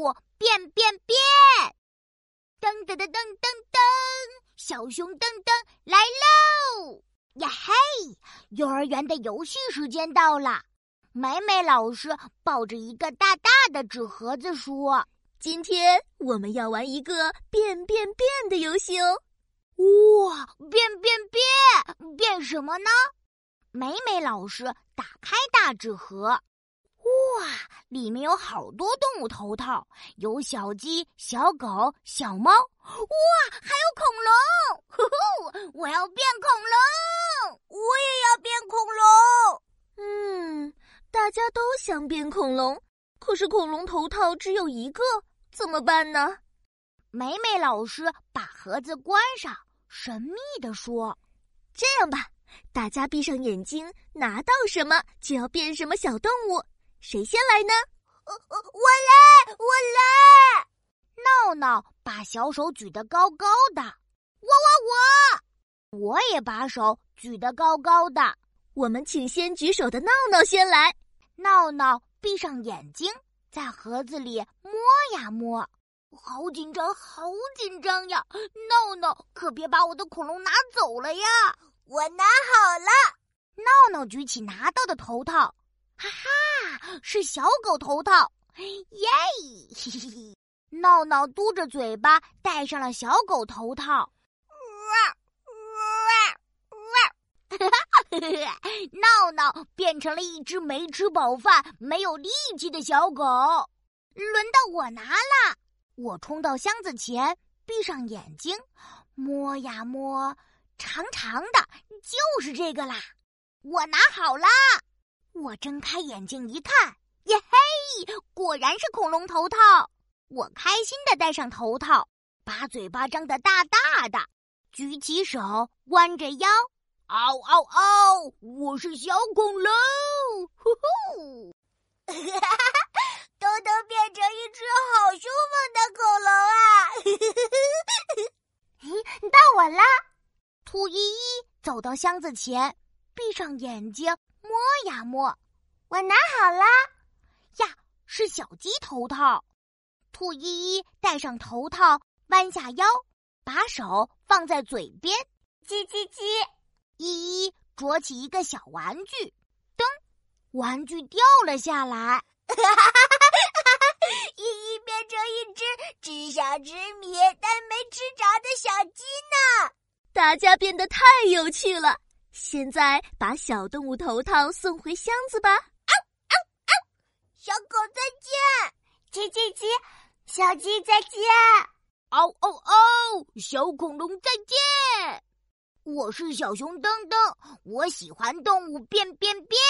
物变变变！噔噔噔噔噔噔，小熊噔噔来喽！呀嘿，幼儿园的游戏时间到了。美美老师抱着一个大大的纸盒子说：“今天我们要玩一个变变变的游戏哦！”哇，变变变，变什么呢？美美老师打开大纸盒，里面有好多动物头套，有小鸡、小狗、小猫，哇，还有恐龙！呼呼，我要变恐龙，我也要变恐龙。嗯。大家都想变恐龙，可是恐龙头套只有一个，怎么办呢？美美老师把盒子关上，神秘地说：“这样吧，大家闭上眼睛，拿到什么就要变什么小动物。谁先来呢？”“我来，我来！”闹闹把小手举得高高的，“我我我！”我也把手举得高高的。我们请先举手的闹闹先来。闹闹闭上眼睛，在盒子里摸呀摸，好紧张，好紧张呀！闹闹，可别把我的恐龙拿走了呀！我拿好了。闹闹举起拿到的头套，哈哈，是小狗头套，耶！嘿嘿嘿，闹闹嘟着嘴巴戴上了小狗头套。闹闹变成了一只没吃饱饭、没有力气的小狗。轮到我拿了，我冲到箱子前，闭上眼睛，摸呀摸，长长的，就是这个啦。我拿好啦，我睁开眼睛一看，耶嘿，果然是恐龙头套。我开心的戴上头套，把嘴巴张得大大的，举起手，弯着腰。嗷嗷嗷！我是小恐龙，呼呼！哈哈哈！都能变成一只好凶猛的恐龙啊！咦，到我啦！兔依依走到箱子前，闭上眼睛摸呀摸，我拿好啦！呀，是小鸡头套。兔依依戴上头套，弯下腰，把手放在嘴边，叽叽叽。依依啄起一个小玩具，噔，玩具掉了下来。哈哈哈哈哈依依变成一只只想吃米但没吃着的小鸡呢。大家变得太有趣了。现在把小动物头套送回箱子吧。嗷嗷嗷！小狗再见，叽叽叽，小鸡再见，嗷嗷嗷！小恐龙再见。我是小熊噔噔，我喜欢动物变变变。